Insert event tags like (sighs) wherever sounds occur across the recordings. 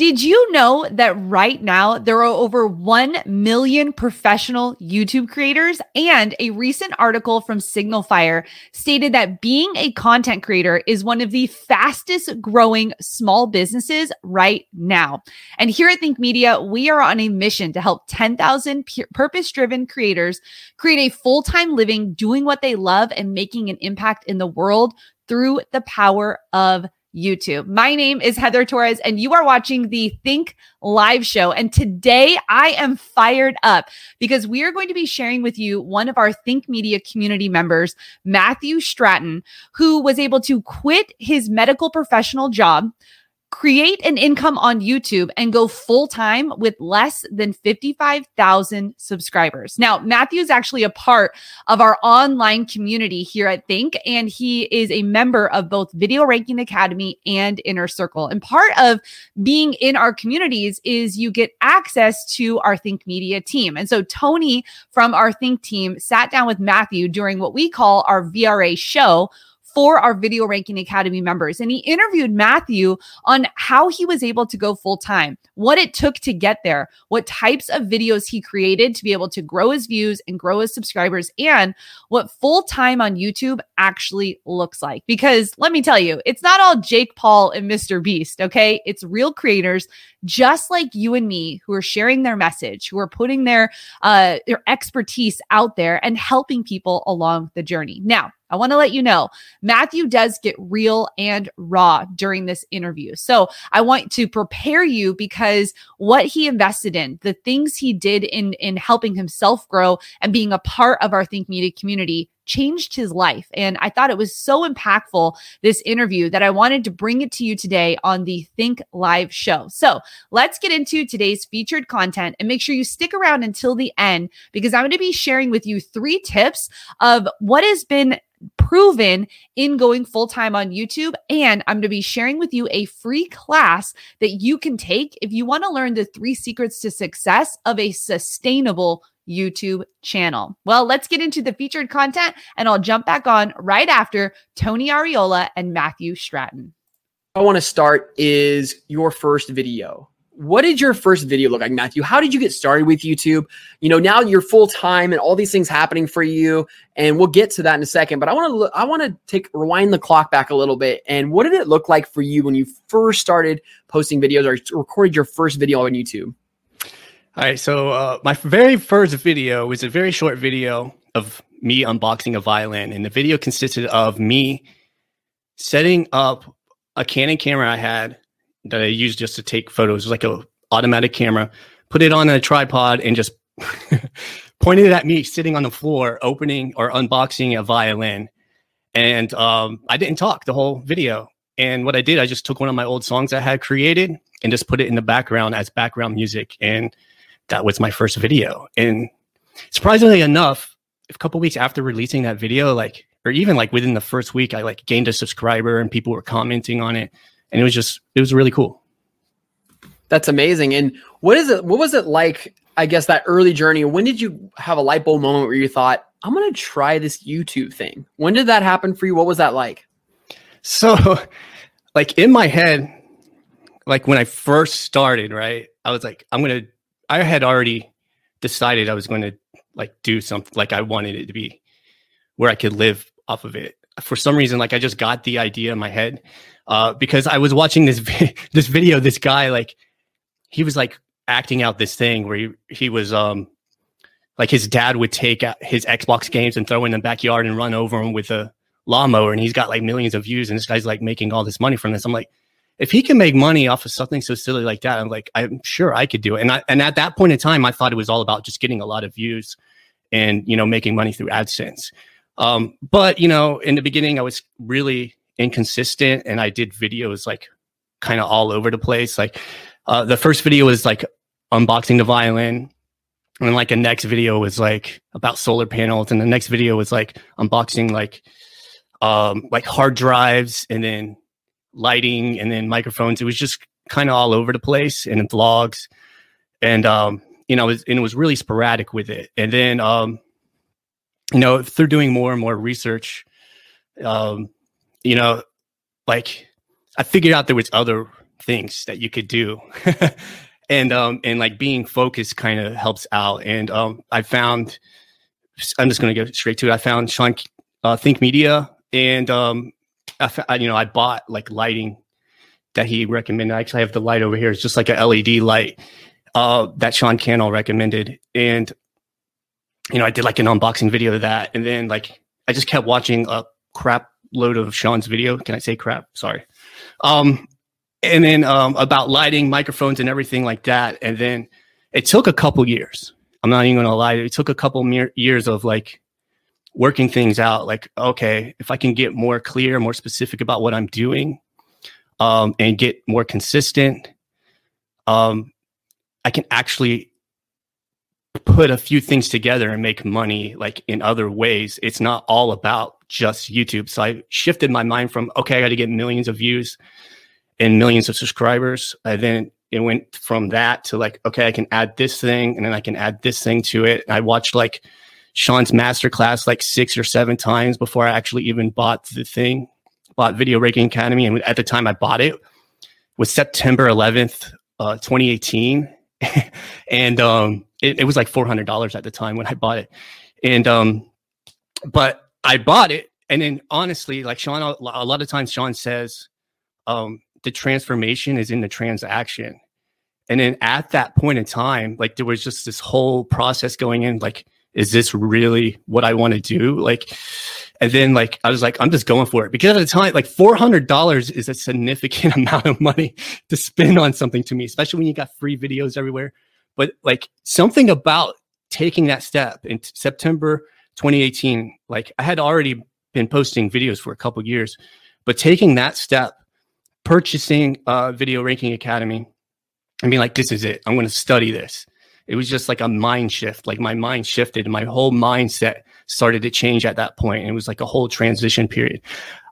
Did you know that right now there are over 1 million professional YouTube creators? And a recent article from Signalfire stated that being a content creator is one of the fastest growing small businesses right now. And here at Think Media, we are on a mission to help 10,000 purpose driven creators create a full time living doing what they love and making an impact in the world through the power of YouTube. My name is Heather Torres, and you are watching the Think Live show. And today I am fired up because we are going to be sharing with you one of our Think Media community members, Matthew Stratton, who was able to quit his medical professional job create an income on YouTube and go full time with less than 55,000 subscribers. Now, Matthew is actually a part of our online community here at Think, and he is a member of both Video Ranking Academy and Inner Circle. And part of being in our communities is you get access to our Think Media team. And so Tony from our Think team sat down with Matthew during what we call our VRA show for our Video Ranking Academy members. And he interviewed Matthew on how he was able to go full time, what it took to get there, what types of videos he created to be able to grow his views and grow his subscribers, and what full time on YouTube actually looks like. Because let me tell you, it's not all Jake Paul and Mr. Beast, okay? It's real creators just like you and me who are sharing their message, who are putting their uh their expertise out there and helping people along the journey. Now, I want to let you know Matthew does get real and raw during this interview. So I want to prepare you because what he invested in, the things he did in, in helping himself grow and being a part of our Think Media community changed his life. And I thought it was so impactful, this interview, that I wanted to bring it to you today on the Think Live show. So let's get into today's featured content and make sure you stick around until the end because I'm going to be sharing with you three tips of what has been proven in going full time on YouTube. And I'm going to be sharing with you a free class that you can take if you want to learn the three secrets to success of a sustainable YouTube channel. Well, let's get into the featured content and I'll jump back on right after Tony Ariola and Matthew Stratton. I want to start is your first video what did your first video look like, Matthew? How did you get started with YouTube? You know, now you're full time and all these things happening for you, and we'll get to that in a second. But I want to look, I want to take rewind the clock back a little bit. And what did it look like for you when you first started posting videos or recorded your first video on YouTube? All right, so uh, my very first video was a very short video of me unboxing a violin, and the video consisted of me setting up a Canon camera I had that I used just to take photos, like a automatic camera, put it on a tripod and just (laughs) pointed it at me sitting on the floor, opening or unboxing a violin. And um, I didn't talk the whole video. And what I did, I just took one of my old songs I had created and just put it in the background as background music. And that was my first video. And surprisingly enough, a couple weeks after releasing that video, like, or even like within the first week, I like gained a subscriber and people were commenting on it and it was just it was really cool. That's amazing. And what is it? What was it like? I guess that early journey. When did you have a light bulb moment where you thought, "I'm going to try this YouTube thing"? When did that happen for you? What was that like? So, (laughs) like in my head, like when I first started, right? I was like, "I'm going to." I had already decided I was going to like do something. Like I wanted it to be where I could live off of it. For some reason, like I just got the idea in my head uh, because I was watching this vi- (laughs) this video. This guy like he was like acting out this thing where he he was um like his dad would take his Xbox games and throw in the backyard and run over him with a lawnmower, and he's got like millions of views, and this guy's like making all this money from this. I'm like, if he can make money off of something so silly like that, I'm like, I'm sure I could do it. And I, and at that point in time, I thought it was all about just getting a lot of views and you know making money through AdSense. Um, but you know, in the beginning, I was really inconsistent and I did videos like kind of all over the place. Like uh, the first video was like unboxing the violin. And like the next video was like about solar panels. And the next video was like unboxing like um like hard drives and then lighting and then microphones. It was just kind of all over the place and in vlogs. And um, you know, it was, and it was really sporadic with it. And then um, you know, through doing more and more research, um, you know, like I figured out there was other things that you could do. (laughs) and um and like being focused kind of helps out. And um I found I'm just going to go straight to it. I found Sean uh, Think Media and um I, you know I bought like lighting that he recommended. I actually have the light over here. It's just like a LED light uh, that Sean Cannell recommended, and you know I did like an unboxing video of that, and then like I just kept watching a crap load of Sean's video. Can I say crap? Sorry. Um, and then um, about lighting, microphones, and everything like that. And then it took a couple years. I'm not even gonna lie. It took a couple years of like working things out. Like, okay, if I can get more clear, more specific about what I'm doing, um, and get more consistent, um, I can actually put a few things together and make money like in other ways. It's not all about just YouTube. So I shifted my mind from okay, I got to get millions of views and millions of subscribers. And then it went from that to like, okay, I can add this thing and then I can add this thing to it. And I watched like Sean's masterclass like six or seven times before I actually even bought the thing bought Video Ranking Academy, and at the time I bought it was September 11th, uh, 2018, (laughs) and um, it, it, was like $400 at the time when I bought it, and um, but I bought it, and then honestly, like Sean, a lot of times Sean says, um, the transformation is in the transaction. And then at that point in time, like there was just this whole process going in, like, is this really what I want to do? Like, and then like I was like, I'm just going for it because at the time, like four hundred dollars is a significant (laughs) amount of money to spend on something to me, especially when you got free videos everywhere. But like something about taking that step in September 2018, like I had already been posting videos for a couple years, but taking that step, purchasing uh, Video Ranking Academy, and being like, this is it. I'm going to study this. It was just like a mind shift. Like my mind shifted, and my whole mindset started to change at that point. And it was like a whole transition period.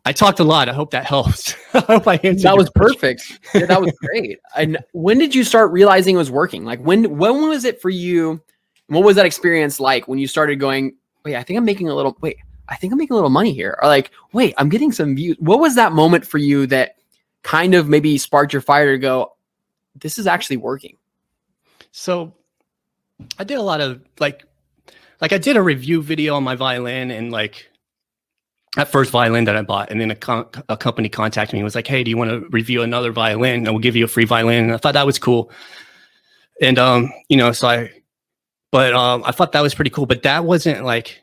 I talked a lot. I hope that helps. (laughs) I hope I answered. That was perfect. Yeah, that was great. And when did you start realizing it was working? Like when when was it for you? What was that experience like when you started going, wait, I think I'm making a little wait, I think I'm making a little money here. Or like, wait, I'm getting some views. What was that moment for you that kind of maybe sparked your fire to go, this is actually working? So I did a lot of like like I did a review video on my violin and like that first violin that I bought, and then a, a company contacted me and was like, "Hey, do you want to review another violin? And we'll give you a free violin." And I thought that was cool, and um, you know, so I, but um, I thought that was pretty cool, but that wasn't like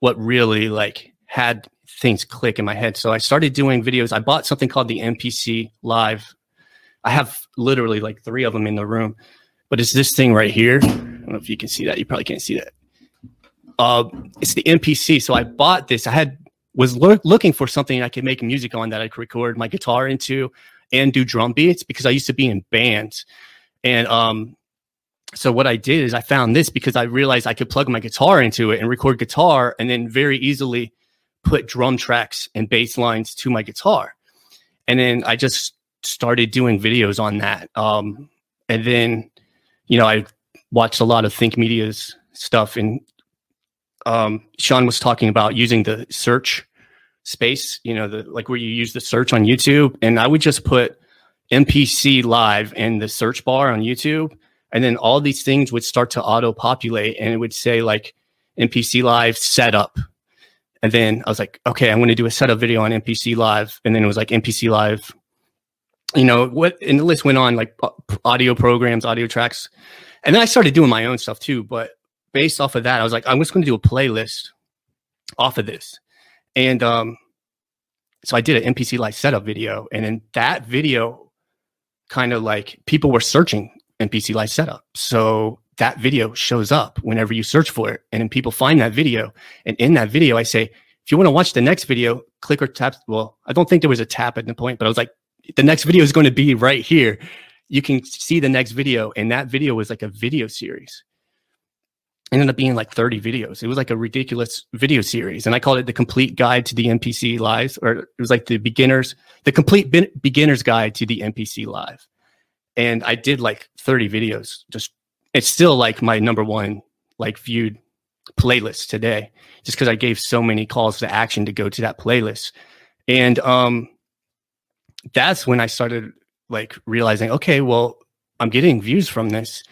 what really like had things click in my head. So I started doing videos. I bought something called the MPC Live. I have literally like three of them in the room, but it's this thing right here. I don't know if you can see that. You probably can't see that uh, it's the MPC. So I bought this. I had was lo- looking for something I could make music on that I could record my guitar into and do drum beats because I used to be in bands. And um, so what I did is I found this because I realized I could plug my guitar into it and record guitar and then very easily put drum tracks and bass lines to my guitar. And then I just started doing videos on that. Um, and then, you know, I watched a lot of Think Media's stuff and um, Sean was talking about using the search space, you know, the like where you use the search on YouTube, and I would just put MPC live in the search bar on YouTube, and then all these things would start to auto populate, and it would say like MPC live setup, and then I was like, okay, I'm going to do a setup video on MPC live, and then it was like MPC live, you know what, and the list went on like audio programs, audio tracks, and then I started doing my own stuff too, but based off of that, I was like, I'm just going to do a playlist off of this. And um, so I did an MPC Live setup video. And in that video, kind of like people were searching MPC Live setup. So that video shows up whenever you search for it. And then people find that video. And in that video, I say, if you want to watch the next video, click or tap. Well, I don't think there was a tap at the point, but I was like, the next video is going to be right here. You can see the next video. And that video was like a video series ended up being like 30 videos. It was like a ridiculous video series. And I called it the complete guide to the MPC lives, or it was like the beginners, the complete be- beginner's guide to the MPC live. And I did like 30 videos. Just, it's still like my number one, like viewed playlist today, just because I gave so many calls to action to go to that playlist. And, um, that's when I started like realizing, okay, well, I'm getting views from this.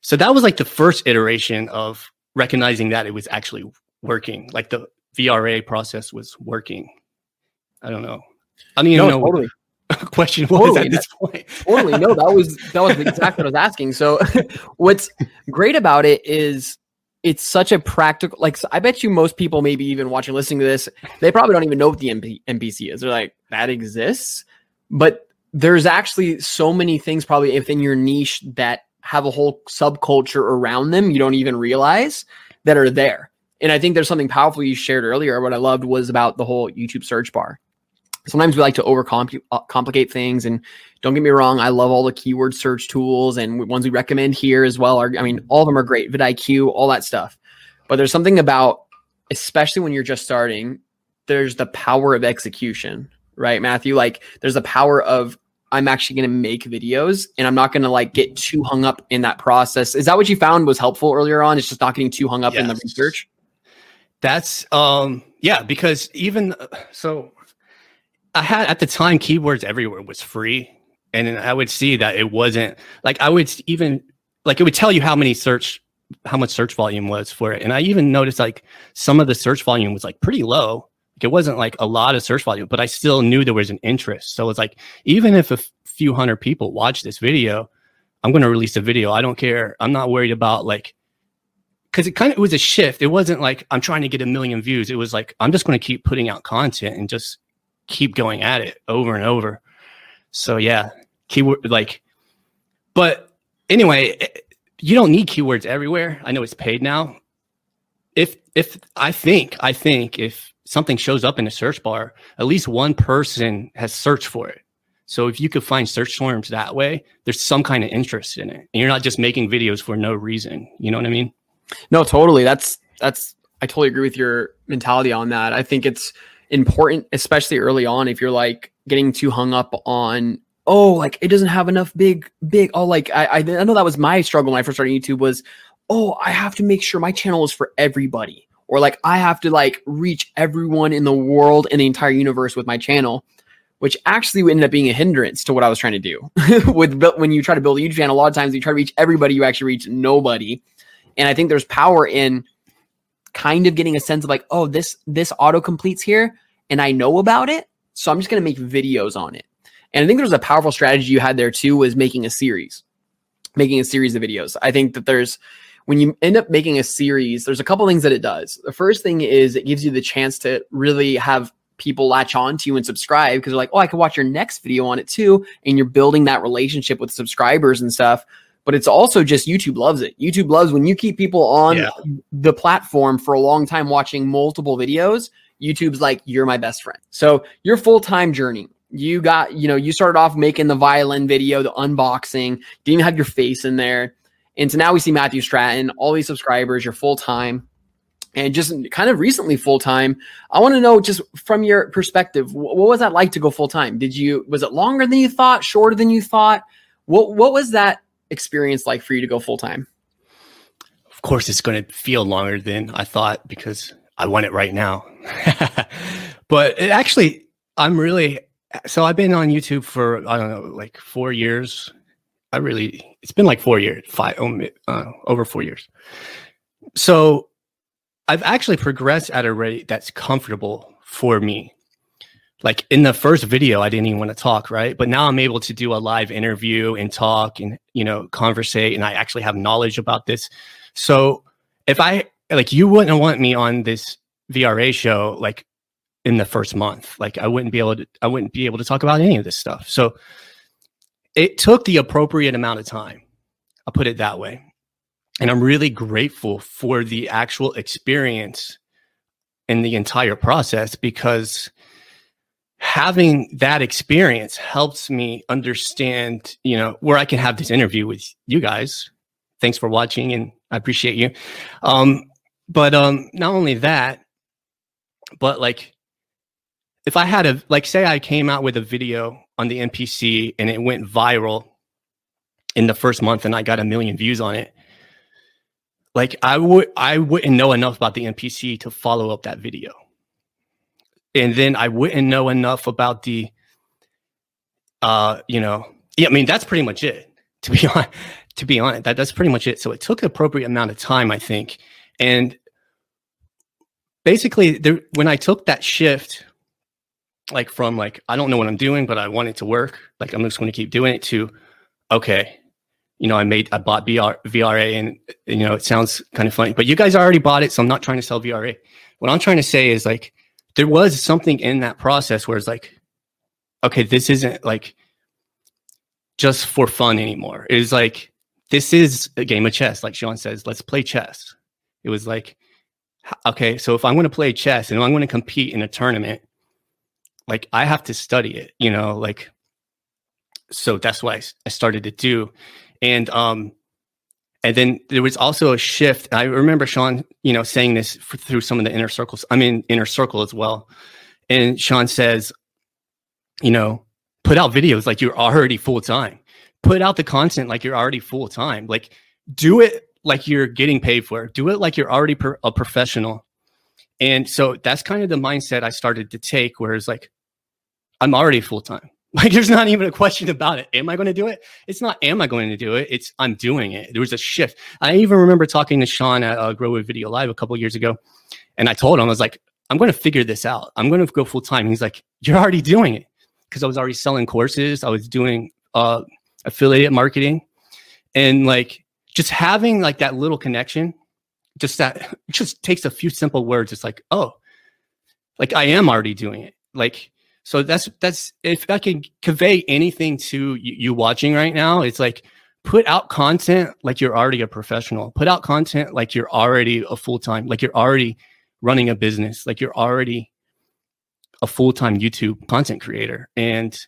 So that was like the first iteration of recognizing that it was actually working. Like the VRA process was working. I don't know. I don't even No, know totally. what (laughs) question was Totally. at this point. (laughs) totally no that was that was exactly what i was asking so (laughs) what's great about it is it's such a practical like i bet you most people maybe even watching listening to this they probably don't even know what the MP, mpc is they're like that exists but there's actually so many things probably within your niche that have a whole subculture around them you don't even realize that are there. And i think there's something powerful you shared earlier. What i loved was about the whole youtube search bar. Sometimes we like to overcomplicate uh, things and don't get me wrong i love all the keyword search tools and ones we recommend here as well are i mean all of them are great vidiq all that stuff. But there's something about especially when you're just starting there's the power of execution right matthew? Like there's the power of i'm actually going to make videos and i'm not going to like get too hung up in that process. Is that what you found was helpful earlier on? It's just not getting too hung up in the research? That's um yeah, because even so I had at the time keywords everywhere was free and I would see that it wasn't like I would even like it would tell you how many search how much search volume was for it and I even noticed like some of the search volume was like pretty low. Like it wasn't like a lot of search volume, but I still knew there was an interest. So it's like even if a f- few hundred people watch this video, I'm going to release a video. I don't care. I'm not worried about like because it kind of it was a shift. It wasn't like I'm trying to get a million views. It was like I'm just going to keep putting out content and just keep going at it over and over. So yeah, keyword like, but anyway, eh, you don't need keywords everywhere. I know it's paid now. If if I think I think if something shows up in a search bar, at least one person has searched for it. So if you could find search terms that way, there's some kind of interest in it, and you're not just making videos for no reason. You know what I mean? No, totally. That's that's I totally agree with your mentality on that. I think it's important, especially early on, if you're like getting too hung up on oh, like it doesn't have enough big, big. Oh, like I I, I know that was my struggle when I first started YouTube was oh, I have to make sure my channel is for everybody, or like I have to like reach everyone in the world and the entire universe with my channel. Which actually ended up being a hindrance to what I was trying to do. (laughs) with when you try to build a YouTube channel, a lot of times you try to reach everybody, you actually reach nobody. And I think there's power in kind of getting a sense of like, oh, this this auto completes here, and I know about it, so I'm just gonna make videos on it. And I think there's a powerful strategy you had there too, was making a series, making a series of videos. I think that there's when you end up making a series, there's a couple things that it does. The first thing is it gives you the chance to really have people latch on to you and subscribe because they're like, oh, I can watch your next video on it too. And you're building that relationship with subscribers and stuff. But it's also just YouTube loves it. YouTube loves when you keep people on Yeah. the platform for a long time watching multiple videos. YouTube's like, you're my best friend. So your full time journey, you got, you know, you started off making the violin video, the unboxing, didn't even have your face in there. And so now we see Matthew Stratton, all these subscribers, you're full time and just kind of recently full time. I want to know just from your perspective, what was that like to go full time? Did you, was it longer than you thought, shorter than you thought? What, what was that experience like for you to go full time? of course it's going to feel longer than I thought because I want it right now. (laughs) but it actually, I'm really so I've been on YouTube for I don't know, like four years. I really, it's been like four years, five, oh, uh, over four years. So I've actually progressed at a rate that's comfortable for me. Like in the first video, I didn't even want to talk, right? But now I'm able to do a live interview and talk and, you know, conversate. And I actually have knowledge about this. So if I like, you wouldn't want me on this VRA show like in the first month. Like I wouldn't be able to, I wouldn't be able to talk about any of this stuff. So it took the appropriate amount of time. I'll put it that way. And I'm really grateful for the actual experience in the entire process because having that experience helps me understand, you know, where I can have this interview with you guys. Thanks for watching and I appreciate you. Um, but um, not only that, but like if I had a like say I came out with a video on the MPC and it went viral in the first month and I got a million views on it, like I would I wouldn't know enough about the MPC to follow up that video. And then I wouldn't know enough about the uh, you know, yeah, I mean that's pretty much it. To be (laughs) on to be honest, that that's pretty much it. So it took an appropriate amount of time, I think, and basically, there, when I took that shift, like from like I don't know what I'm doing, but I want it to work. Like I'm just going to keep doing it. To okay, you know, I made I bought VR, VRA, and you know, it sounds kind of funny, but you guys already bought it, so I'm not trying to sell VRA. What I'm trying to say is like there was something in that process where it's like, okay, this isn't like just for fun anymore. It was like this is a game of chess, like Sean says. Let's play chess. It was like, okay, so if I'm going to play chess and I'm going to compete in a tournament, like I have to study it, you know, like. So that's what I, started to do, and um, and then there was also a shift. I remember Sean, you know, saying this for, through some of the inner circles. I'm in inner circle as well. And Sean says, you know, put out videos like you're already full time. Put out the content like you're already full time. Like do it like you're getting paid for it. Do it like you're already a professional. And so that's kind of the mindset I started to take, where it's like, I'm already full time. (laughs) Like there's not even a question about it. Am I going to do it? It's not am I going to do it? It's I'm doing it. There was a shift. I even remember talking to Sean at uh, Grow with Video Live a couple years ago, and I told him I was like, I'm going to figure this out. I'm going to go full time. He's like, You're already doing it because I was already selling courses. I was doing uh, affiliate marketing, and like just having like that little connection, just that (laughs) just takes a few simple words. It's like, oh, like I am already doing it. Like so that's that's if I can convey anything to you, watching right now, it's like put out content like you're already a professional. Put out content like you're already a full time, like you're already running a business, like you're already a full time YouTube content creator. And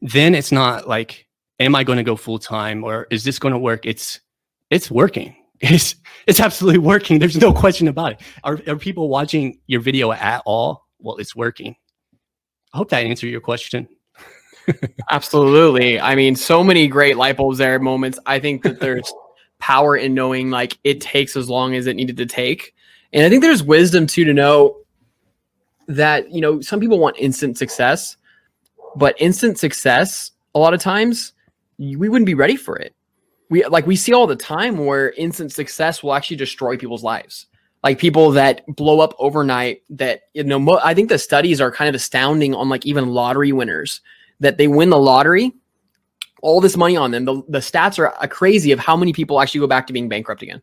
then it's not like, am I going to go full time or is this going to work? It's it's working. (laughs) It's it's absolutely working. There's no question about it. Are are people watching your video at all? Well, it's working. I hope that answered your question. Absolutely. I mean, so many great light bulbs there moments. I think that there's (laughs) power in knowing like it takes as long as it needed to take. And I think there's wisdom too to know that, you know, some people want instant success, but instant success, a lot of times, we wouldn't be ready for it. We like we see all the time where instant success will actually destroy people's lives like people that blow up overnight that you know mo- i think the studies are kind of astounding on like even lottery winners that they win the lottery all this money on them. The, the stats are uh, crazy of how many people actually go back to being bankrupt again.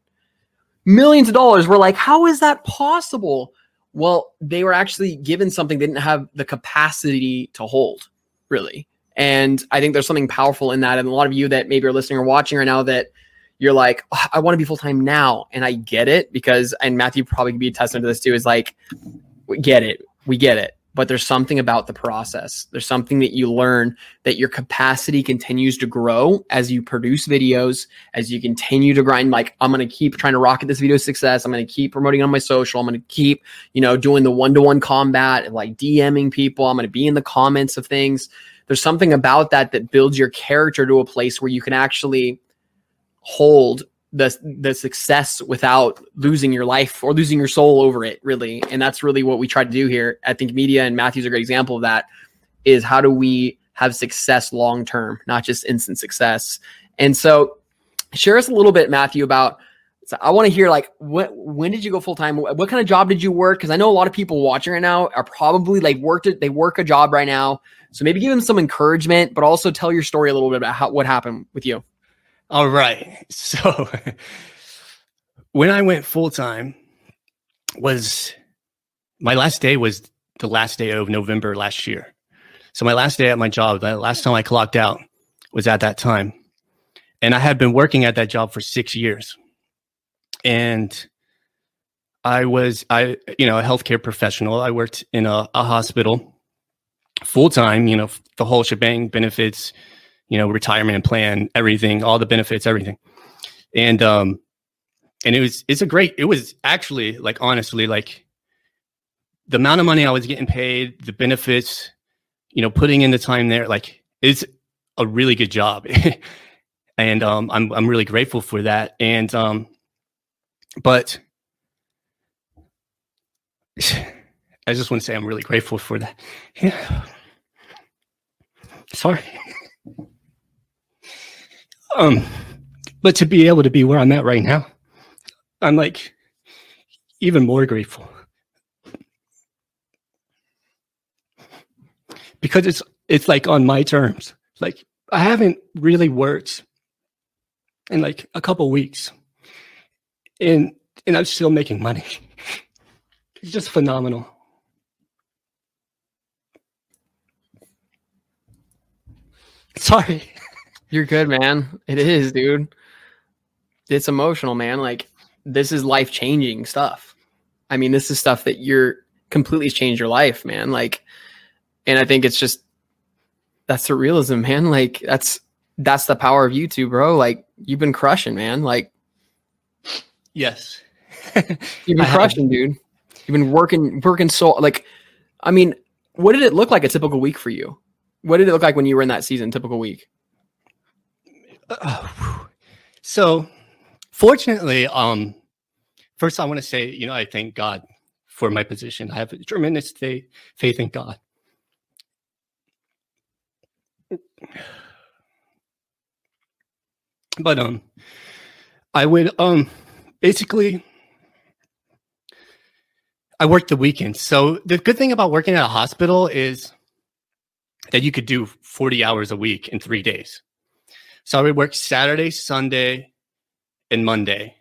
Millions of dollars. We're like how is that possible? Well they were actually given something they didn't have the capacity to hold really. And i think there's something powerful in that. And a lot of you that maybe are listening or watching right now that you're like, oh, I want to be full time now. And I get it because, and Matthew probably could be a testament to this too, is like, we get it. We get it. But there's something about the process. There's something that you learn that your capacity continues to grow as you produce videos, as you continue to grind. Like, I'm going to keep trying to rocket this video success. I'm going to keep promoting on my social. I'm going to keep, you know, doing the one to one combat, like DMing people. I'm going to be in the comments of things. There's something about that that builds your character to a place where you can actually hold the the success without losing your life or losing your soul over it really. And that's really what we try to do here. At think media and matthew's a great example of that is how do we have success long term not just instant success. And so share us a little bit matthew about so i want to hear like what when did you go full time what kind of job did you work? Because i know a lot of people watching right now are probably like worked it they work a job right now. So maybe give them some encouragement but also tell your story a little bit about how, what happened with you all right. (laughs) So when I went full time was my last day was the last day of November last year. So my last day at my job, the last time I clocked out was at that time. And I had been working at that job for 6 years. And I was I you know, a healthcare professional. I worked in a, a hospital full time, you know, the whole shebang benefits, you know, retirement plan, everything, all the benefits, everything. And um and it was it's a great it was actually like honestly like the amount of money I was getting paid, the benefits, you know, putting in the time there, like it's a really good job. (laughs) and um I'm I'm really grateful for that. And um but (sighs) I just want to say I'm really grateful for that. Yeah. (sighs) Sorry. Um, but to be able to be where I'm at right now, I'm like even more grateful because it's it's like on my terms. Like I haven't really worked in like a couple weeks, and and I'm still making money. (laughs) It's just phenomenal. Sorry. (laughs) You're good, man. It is, dude. It's emotional, man. Like this is life changing stuff. I mean, this is stuff that you're completely changed your life, man. Like, and I think it's just that's the realism, (laughs) man. Like that's that's the power of YouTube, bro. Like you've been crushing, man. Like Yes. (laughs) you've been crushing, dude. You've been working working so like I mean, what did it look like a typical week for you? What did it look like when you were in that season, typical week? Uh, so fortunately um first i want to say you know i thank god for my position. I have a tremendous faith, faith in god. But um i would um basically i worked the weekends. So the good thing about working at a hospital is that you could do 40 hours a week in three days so I would work Saturday, Sunday, and Monday,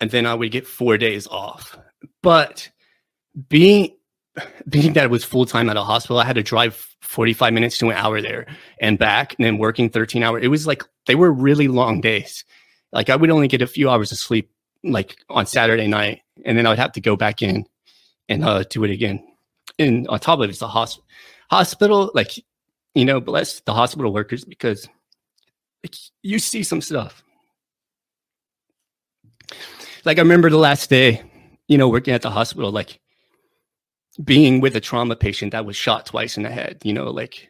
and then I would get four days off. But being being that it was full time at a hospital, I had to drive 45 minutes to an hour there and back, and then working 13 hours. It was like they were really long days. Like I would only get a few hours of sleep like on Saturday night, and then I would have to go back in and uh, do it again. And on top of it, it's a hosp- hospital. Like you know, bless the hospital workers because you see some stuff. Like I remember the last day, you know, working at the hospital, like being with a trauma patient that was shot twice in the head, you know, like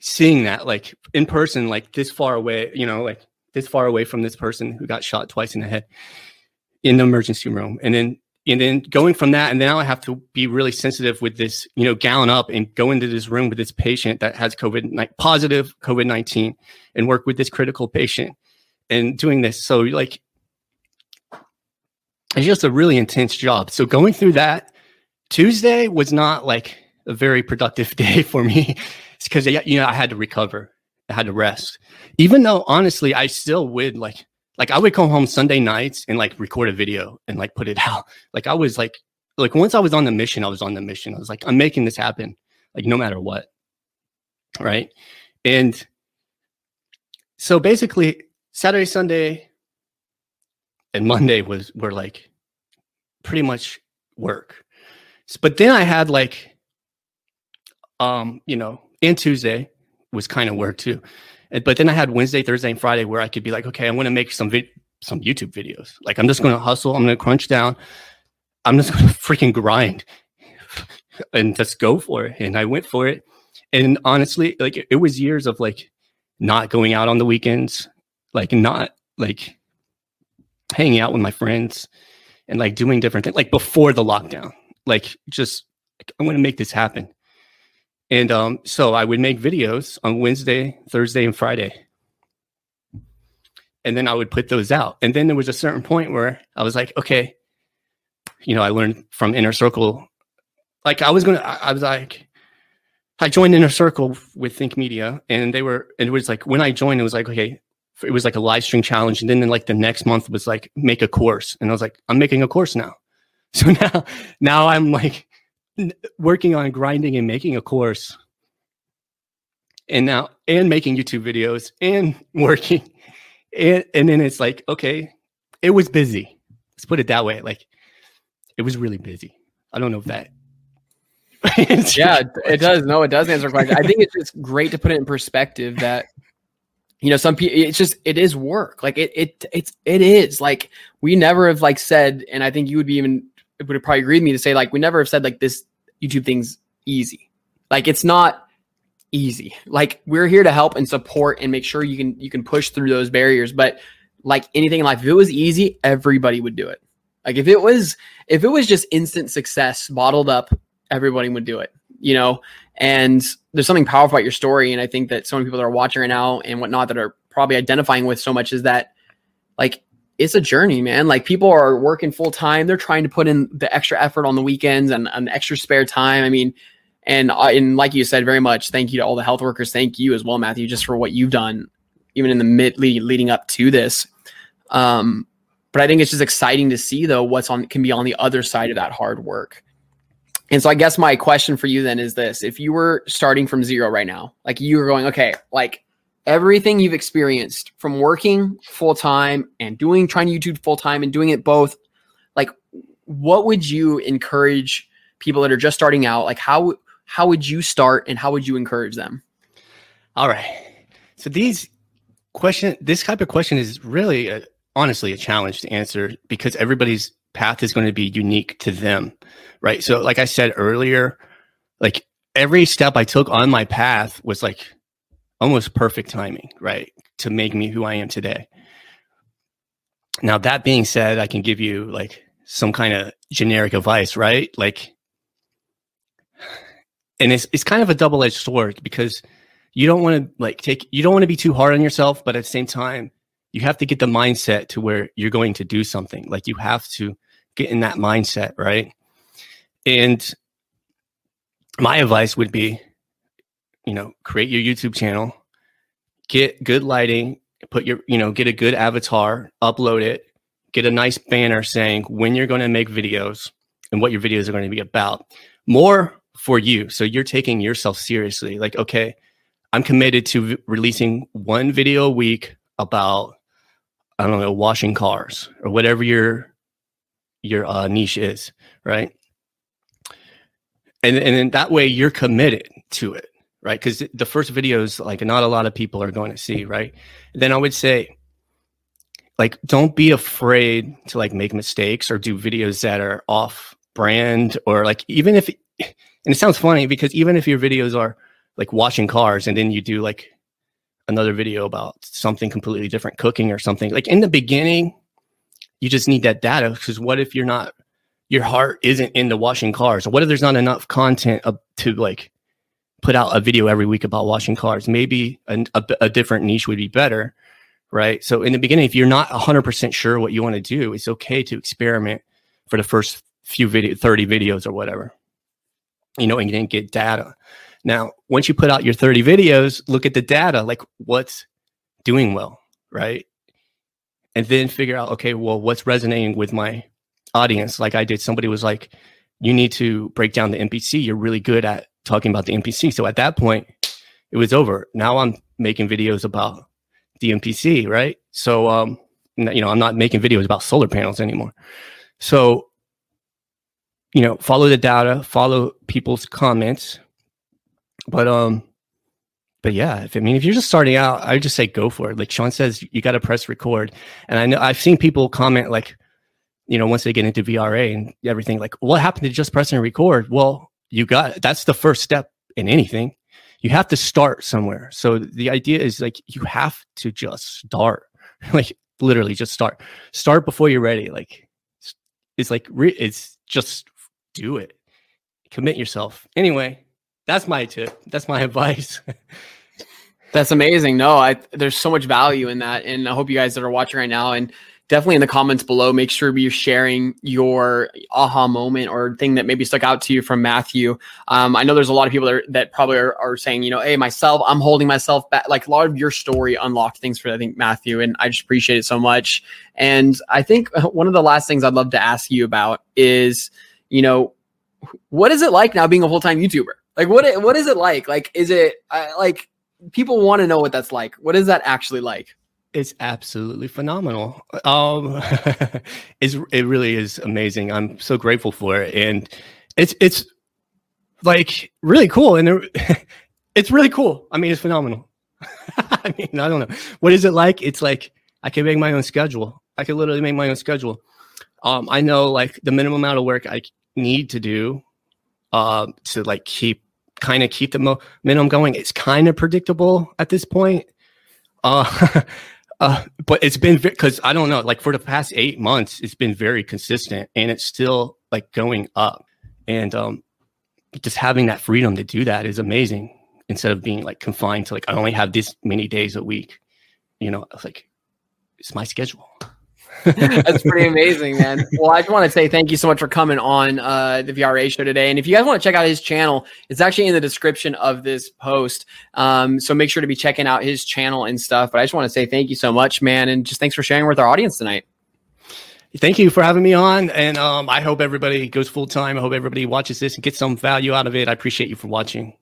seeing that like in person, like this far away, you know, like this far away from this person who got shot twice in the head in the emergency room. And then and then going from that, and now I have to be really sensitive with this, you know, gallon up and go into this room with this patient that has covid positive covid-19 and work with this critical patient, and doing this. So like, it's just a really intense job. So going through that, Tuesday was not like a very productive (laughs) day for me. Because you know I had to recover, I had to rest. Even though honestly, I still would like like I would come home Sunday nights and like record a video and like put it (laughs) out. Like I was like like once I was on the mission, I was on the mission. I was like, I'm making this happen, like no matter what. Right. And so basically Saturday, Sunday, and Monday was were like pretty much work. But then I had like um, you know, and Tuesday was kind of work too. And, but then I had Wednesday, Thursday, and Friday where I could be like, okay, I'm going to make some vid- some YouTube videos. Like I'm just going to hustle. I'm going to crunch down. I'm just (laughs) going to freaking grind (laughs) and just go for it. And I went for it. And honestly, like it, it was years of like not going out on the weekends, like not like hanging out with my friends and like doing different things, like before the lockdown. Like just, like, I want to make this happen. And um, so I would make videos on Wednesday, Thursday, and Friday. And then I would put those out. And then there was a certain point where I was like, okay, you know, I learned from Inner Circle. Like I was gonna, I, I was like, I joined Inner Circle with Think Media, and they were, and it was like when I joined, it was like, okay, it was like a live stream challenge, and then in like the next month was like make a course, and I was like, I'm making a course now. (laughs) So now, now I'm like working on grinding and making a course and now and making youtube videos and (laughs) working and and then it's like okay it was busy let's put it that way like it was really busy i don't know if that yeah, it- does. No, it does answer question. I think it's just great to put it in perspective that you know some people. It's just it is work. Like it it it's it is like we never have like said, and I think you would be even would probably agree with me to say like we never have said like this YouTube thing's easy. Like it's not easy. Like we're here to help and support and make sure you can you can push through those barriers. But like anything in life, if it was easy, everybody would do it. Like if it was if it was just instant success bottled up, everybody would do it. You know, and there's something powerful about your story. And I think that so many people that are watching right now and whatnot that are probably identifying with so much is that like it's a journey, man. Like people are working full time. They're trying to put in the extra effort on the weekends and an extra spare time. I mean, and and like you said, very much thank you to all the health workers. Thank you as well, Matthew, just for what you've done, even in the mid lead, leading up to this. Um, but I think it's just exciting to see though what's on can be on the other side of that hard work. And so I guess my question for you then is this: If you were starting from zero right now, like you were going, okay, like everything you've experienced from working full time and doing trying YouTube full time and doing it both, like what would you encourage people that are just starting out? Like how how would you start and how would you encourage them? All right. So these question this type of question is really a, honestly a challenge to answer because everybody's path is going to be unique to them, right? So, like I said earlier, like every step I took on my path was like almost perfect timing, right? To make me who I am today. Now, that being said, I can give you like some kind of generic advice, right? Like, and it's, it's kind of a double edged sword because you don't want to like take, you don't want to be too hard on yourself, but at the same time, you have to get the mindset to where you're going to do something. Like, you have to get in that mindset, right? And my advice would be, you know, create your YouTube channel, get good lighting, put your, you know, get a good avatar, upload it, get a nice banner saying when you're going to make videos and what your videos are going to be about. More for you. So you're taking yourself seriously. Like, okay, I'm committed to v- releasing one video a week about, I don't know, washing cars or whatever your your uh, niche is, right? And and then that way you're committed to it, right? Because the first videos, like not a lot of people are going to see, right? Then I would say, like, don't be afraid to like make mistakes or do videos that are off brand or like even if, and it sounds funny because even if your videos are like washing cars and then you do like another video about something completely different, cooking or something, like in the beginning you just need that data because what if you're not your heart isn't into washing cars what if there's not enough content up to like put out a video every week about washing cars maybe a, a, a different niche would be better right so in the beginning if you're not 100% sure what you want to do it's okay to experiment for the first few video 30 videos or whatever you know and then get data now once you put out your 30 videos look at the data like what's doing well right and then figure out, okay, well, what's resonating with my audience? Like I did, somebody was like, you need to break down the MPC. You're really good at talking about the MPC. So at that point, it was over. Now I'm making videos about the MPC, right? So, um, you know, I'm not making videos about solar panels anymore. So, you know, follow the data, follow people's comments. But um, but yeah, if, I mean, if you're just starting out, I would just say go for it. Like Sean says, you got to press record. And I know I've seen people comment like, you know, once they get into VRA and everything, like, what happened to just pressing record? Well, you got that's the first step in anything. You have to start somewhere. So the idea is like you have to just start, (laughs) like literally just start. Start before you're ready. Like it's like it's just do it. Commit yourself. Anyway, that's my tip. That's my (laughs) advice. That's amazing. No, I there's so much value in that, and I hope you guys that are watching right now and definitely in the comments below, make sure you're sharing your aha moment or thing that maybe stuck out to you from Matthew. Um, I know there's a lot of people that, are, that probably are, are, saying, you know, hey, myself, I'm holding myself back. Like a lot of your story unlocked things for I think Matthew, and I just appreciate it so much. And I think (laughs) one of the last things I'd love to ask you about is, you know, what is it like now being a full time YouTuber? Like what what is it like? Like is it uh, like people want to know what that's like. What is that actually like? It's absolutely phenomenal. Um, (laughs) it's it really is amazing. I'm so grateful for it, and it's it's like really cool, and (laughs) it's really cool. I mean, it's phenomenal. (laughs) I mean, I don't know what is it like. It's like I can make my own schedule. I can literally make my own schedule. Um, I know like the minimum amount of work I need to do uh, to like keep kind of keep the mo- minimum going. It's kind of predictable at this point. Uh, uh, but it's been because I don't know, like for the past eight months, it's been very consistent and it's still like going up. And um, just having that freedom to do that is amazing instead of being like confined to like I only have this many days a week. you know, like, it's my schedule. (laughs) That's pretty amazing, man. Well, I just want to say thank you so much for coming on uh, the VRA show today. And if you guys want to check out his channel, it's actually in the description of this post. Um, so make sure to be checking out his channel and stuff. But I just want to say thank you so much, man. And just thanks for sharing with our audience tonight. Thank you for having me on. And um, I hope everybody goes full time. I hope everybody watches this and gets some value out of it. I appreciate you for watching.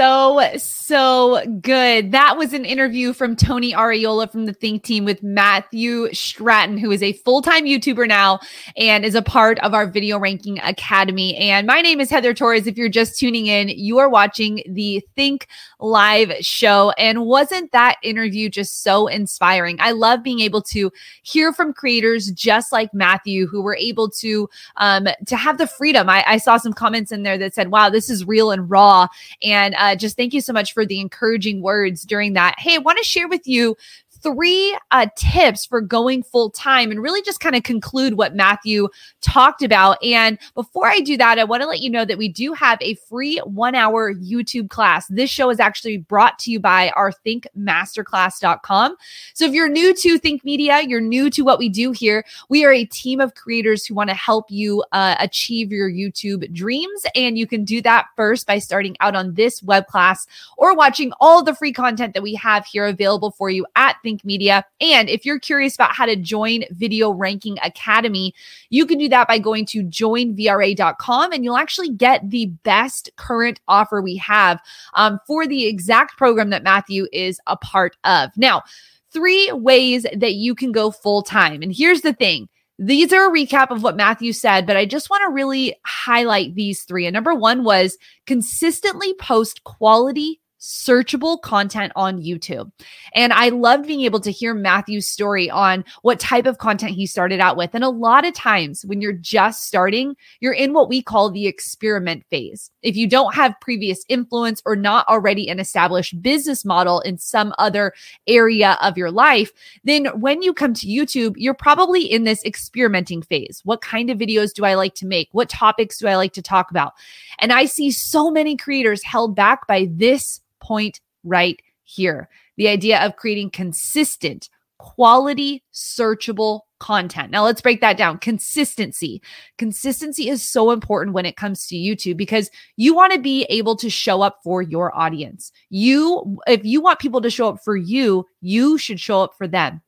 So, so good. That was an interview from Tony Ariola from the Think Team with Matthew Stratton, who is a full time YouTuber now and is a part of our Video Ranking Academy. And my name is Heather Torres. If you're just tuning in, you are watching the Think Live show. And wasn't that interview just so inspiring? I love being able to hear from creators just like Matthew, who were able to um, to have the freedom. I, I saw some comments in there that said, "Wow, this is real and raw." And uh, just thank you so much for the encouraging words during that. Hey, I want to share with you three uh, tips for going full time and really just kind of conclude what Matthew talked about. And before I do that, I want to let you know that we do have a free one hour YouTube class. This show is actually brought to you by our thinkmasterclass.com. So if you're new to Think Media, you're new to what we do here, we are a team of creators who want to help you uh, achieve your YouTube dreams. And you can do that first by starting out on this web class or watching all the free content that we have here available for you at Think Think Media. And if you're curious about how to join Video Ranking Academy, you can do that by going to joinvra.com and you'll actually get the best current offer we have um, for the exact program that Matthew is a part of. Now, three ways that you can go full time. And here's the thing. These are a recap of what Matthew said, but I just want to really highlight these three. And number one was consistently post quality searchable content on YouTube. And I loved being able to hear Matthew's story on what type of content he started out with. And a lot of times when you're just starting, you're in what we call the experiment phase. If you don't have previous influence or not already an established business model in some other area of your life, then when you come to YouTube, you're probably in this experimenting phase. What kind of videos do I like to make? What topics do I like to talk about? And I see so many creators held back by this point right here. The idea of creating consistent, quality, searchable content. Now, let's break that down. Consistency. Consistency is so important when it comes to YouTube because you want to be able to show up for your audience. You, if you want people to show up for you, you should show up for them.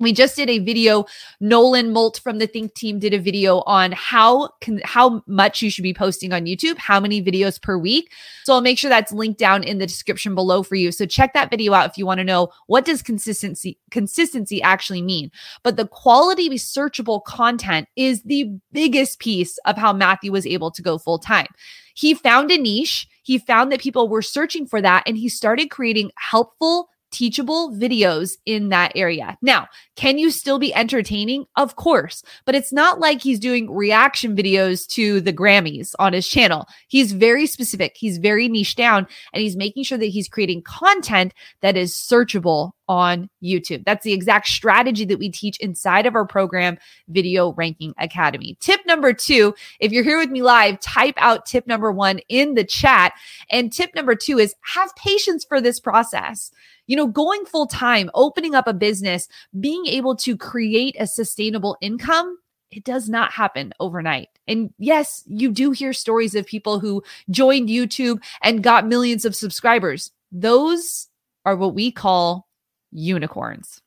We just did a video. Nolan Molt from the Think Team did a video on how can, how much you should be posting on YouTube, how many videos per week. So I'll make sure that's linked down in the description below for you. So check that video out if you want to know what does consistency consistency actually mean. But the quality searchable content is the biggest piece of how Matthew was able to go full time. He found a niche. He found that people were searching for that, and he started creating helpful teachable videos in that area. Now, can you still be entertaining? Of course, but it's not like he's doing reaction videos to the Grammys on his channel. He's very specific, he's very niche down, and he's making sure that he's creating content that is searchable on YouTube. That's the exact strategy that we teach inside of our program, Video Ranking Academy. Tip number two if you're here with me live, type out tip number one in the chat. And tip number two is have patience for this process you know, going full time, opening up a business, being able to create a sustainable income, it does not happen overnight. And yes, you do hear stories of people who joined YouTube and got millions of subscribers. Those are what we call unicorns.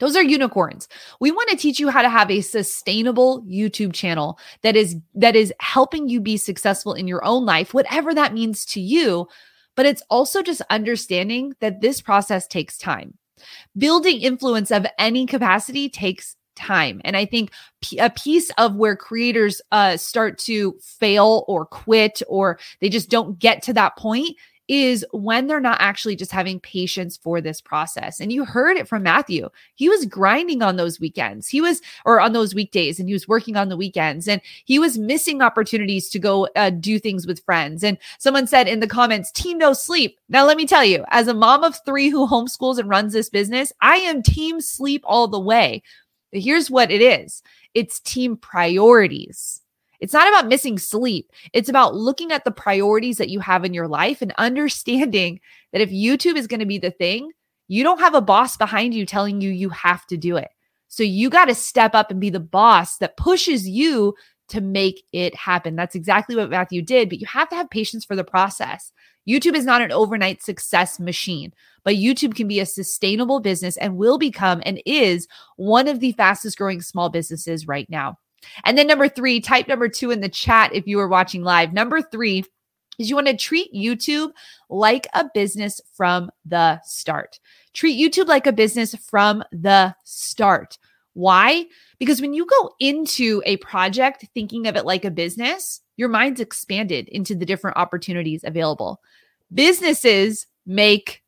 Those are unicorns. We want to teach you how to have a sustainable YouTube channel that is that is helping you be successful in your own life, whatever that means to you, but it's also just understanding that this process takes time. Building influence of any capacity takes time. And I think a piece of where creators uh, start to fail or quit or they just don't get to that point is when they're not actually just having patience for this process. And you heard it from Matthew. He was grinding on those weekends. He was, or on those weekdays, and he was working on the weekends and he was missing opportunities to go uh, do things with friends. And someone said in the comments, team no sleep. Now, let me tell you, as a mom of three who homeschools and runs this business, I am team sleep all the way. But here's what it is it's team priorities. It's not about missing sleep. It's about looking at the priorities that you have in your life and understanding that if YouTube is going to be the thing, you don't have a boss behind you telling you you have to do it. So you got to step up and be the boss that pushes you to make it happen. That's exactly what Matthew did, but you have to have patience for the process. YouTube is not an overnight success machine, but YouTube can be a sustainable business and will become and is one of the fastest growing small businesses right now. And then number three, type number two in the chat if you are watching live. Number three is you want to treat YouTube like a business from the start. Treat YouTube like a business from the start. Why? Because when you go into a project thinking of it like a business, your mind's expanded into the different opportunities available. Businesses make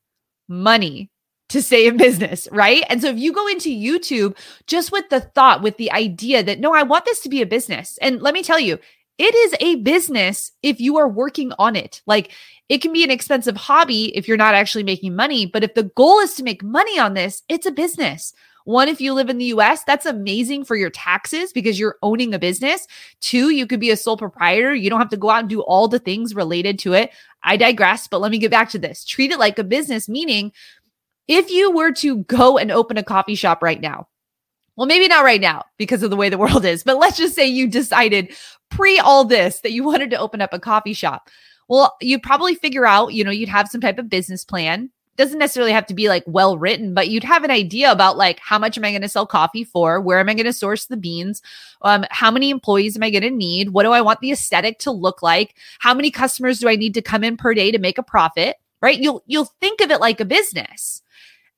money to stay in business, right? And so if you go into YouTube just with the thought, with the idea that, no, I want this to be a business. And let me tell you, it is a business if you are working on it. Like it can be an expensive hobby if you're not actually making money. But if the goal is to make money on this, it's a business. One, if you live in the US, that's amazing for your taxes because you're owning a business. Two, you could be a sole proprietor. You don't have to go out and do all the things related to it. I digress, but let me get back to this. Treat it like a business, meaning if you were to go and open a coffee shop right now, well, maybe not right now because of the way the (laughs) world is, but let's just say you decided pre all this that you (laughs) wanted to open up a coffee shop. Well, you'd probably figure out, you know, you'd have some type of business plan. Doesn't necessarily have to be like well written, but you'd have an idea about like how much am I going to sell coffee for? Where am I going to source the beans? Um, how many employees am I going to need? What do I want the aesthetic to look like? How many customers do I need to come in per day to make a profit? Right? You'll you'll think of it like a business.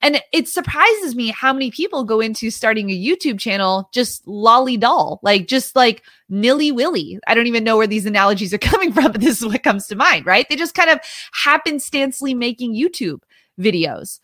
And it surprises me how many people go into starting a YouTube channel just lolly doll, like just like nilly willy. I don't even know where these analogies are (laughs) coming from, but this is what comes to mind, right? They just kind of happenstancely making YouTube videos.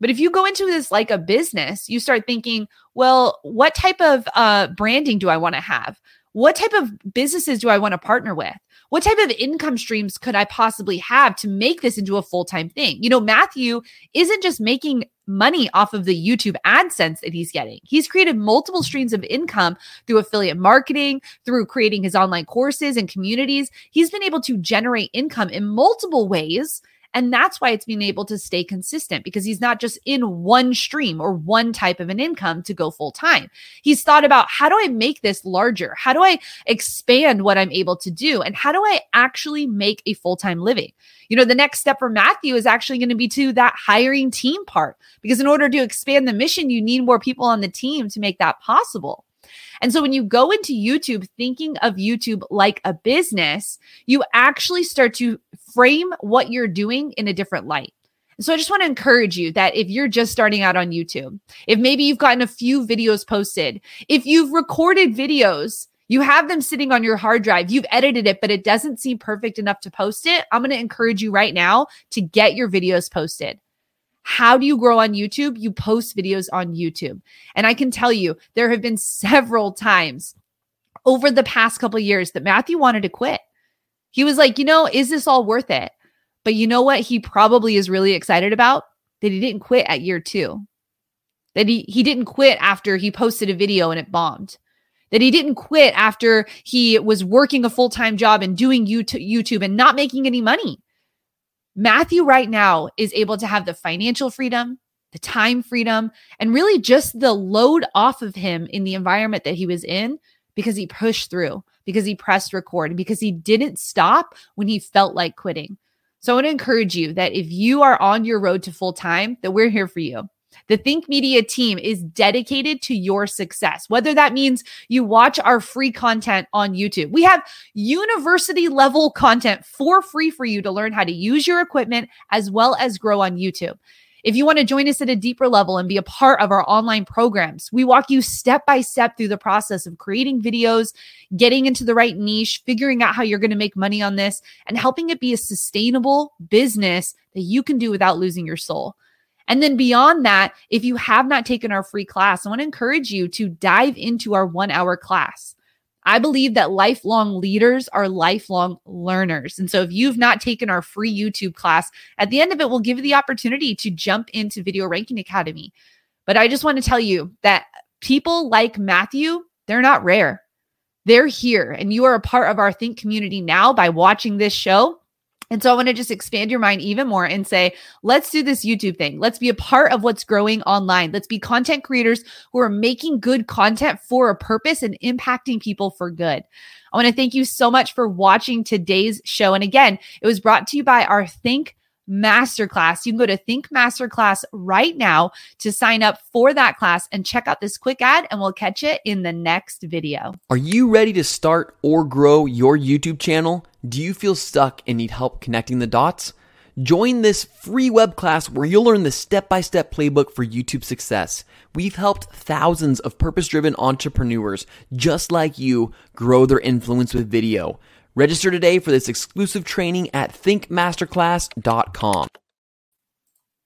But if you go into this like a business, you start thinking, well, what type of uh, branding do I want to have? What type of businesses do I want to partner with? What type of income streams could I possibly have to make this into a full time thing? You know, Matthew isn't just making money off of the YouTube AdSense that he's getting. He's created multiple streams of income through affiliate marketing, through creating his online courses and communities. He's been able to generate income in multiple ways and that's why it's being able to stay consistent because he's not just in one stream or one type of an income to go full time. He's thought about how do I make this larger? How do I expand what I'm able to do? And how do I actually make a full time living? You know, the next step for Matthew is actually going to be to that hiring team part because in order to expand the mission, you need more people on the team to make that possible. And so when you go into YouTube thinking of YouTube like a business, you actually start to frame what you're doing in a different light. So I just want to encourage you that if you're just starting out on YouTube, if maybe you've gotten a few videos posted, if you've recorded videos, you have them sitting on your hard drive, you've edited it, but it doesn't seem perfect enough to post it, I'm going to encourage you right now to get your videos posted. How do you grow on YouTube? You post videos on YouTube. And I can tell you, there have been several times over the past couple years that Matthew wanted to quit. He was like, you know, is this all worth it? But you know what? He probably is really excited about that he didn't quit at year two. That he he didn't quit after he posted a video and it bombed. That he didn't quit after he was working a full-time job and doing YouTube and not making any money. Matthew right now is able to have the financial freedom, the time freedom, and really just the load off of him in the environment that he was in because he pushed through, because he pressed record, because he didn't stop when he felt like quitting. So I want to encourage you that if you are on your road to full time, that we're here for you. The Think Media team is dedicated to your success, whether that means you watch our free content on YouTube. We have university level content for free for you to learn how to use your equipment as well as grow on YouTube. If you want to join us at a deeper level and be a part of our online programs, we walk you step by step through the process of creating videos, getting into the right niche, figuring out how you're going to make money on this, and helping it be a sustainable business that you can do without losing your soul. And then beyond that, if you have not taken our free class, I want to encourage you to dive into our one hour class. I believe that lifelong leaders are lifelong learners. And so if you've not taken our free YouTube class, at the end of it, we'll give you the opportunity to jump into Video Ranking Academy. But I just want to tell you that people like Matthew, they're not rare. they're here and you are a part of our Think community now by watching this show. And so I want to just expand your mind even more and say, let's do this YouTube thing. Let's be a part of what's growing online. Let's be content creators who are making good content for a purpose and impacting people for good. I want to thank you so much for watching today's show. And again, it was brought to you by our Think Masterclass. You can go to Think Masterclass right now to sign up for that class and check out this quick ad, and we'll catch it in the next video. Are you ready to start or grow your YouTube channel? Do you feel stuck and need help connecting the dots? Join this free web class where you'll learn the step by step playbook for YouTube success. We've helped thousands of purpose driven entrepreneurs just like you grow their influence with video. Register today for this exclusive training at thinkmasterclass.com.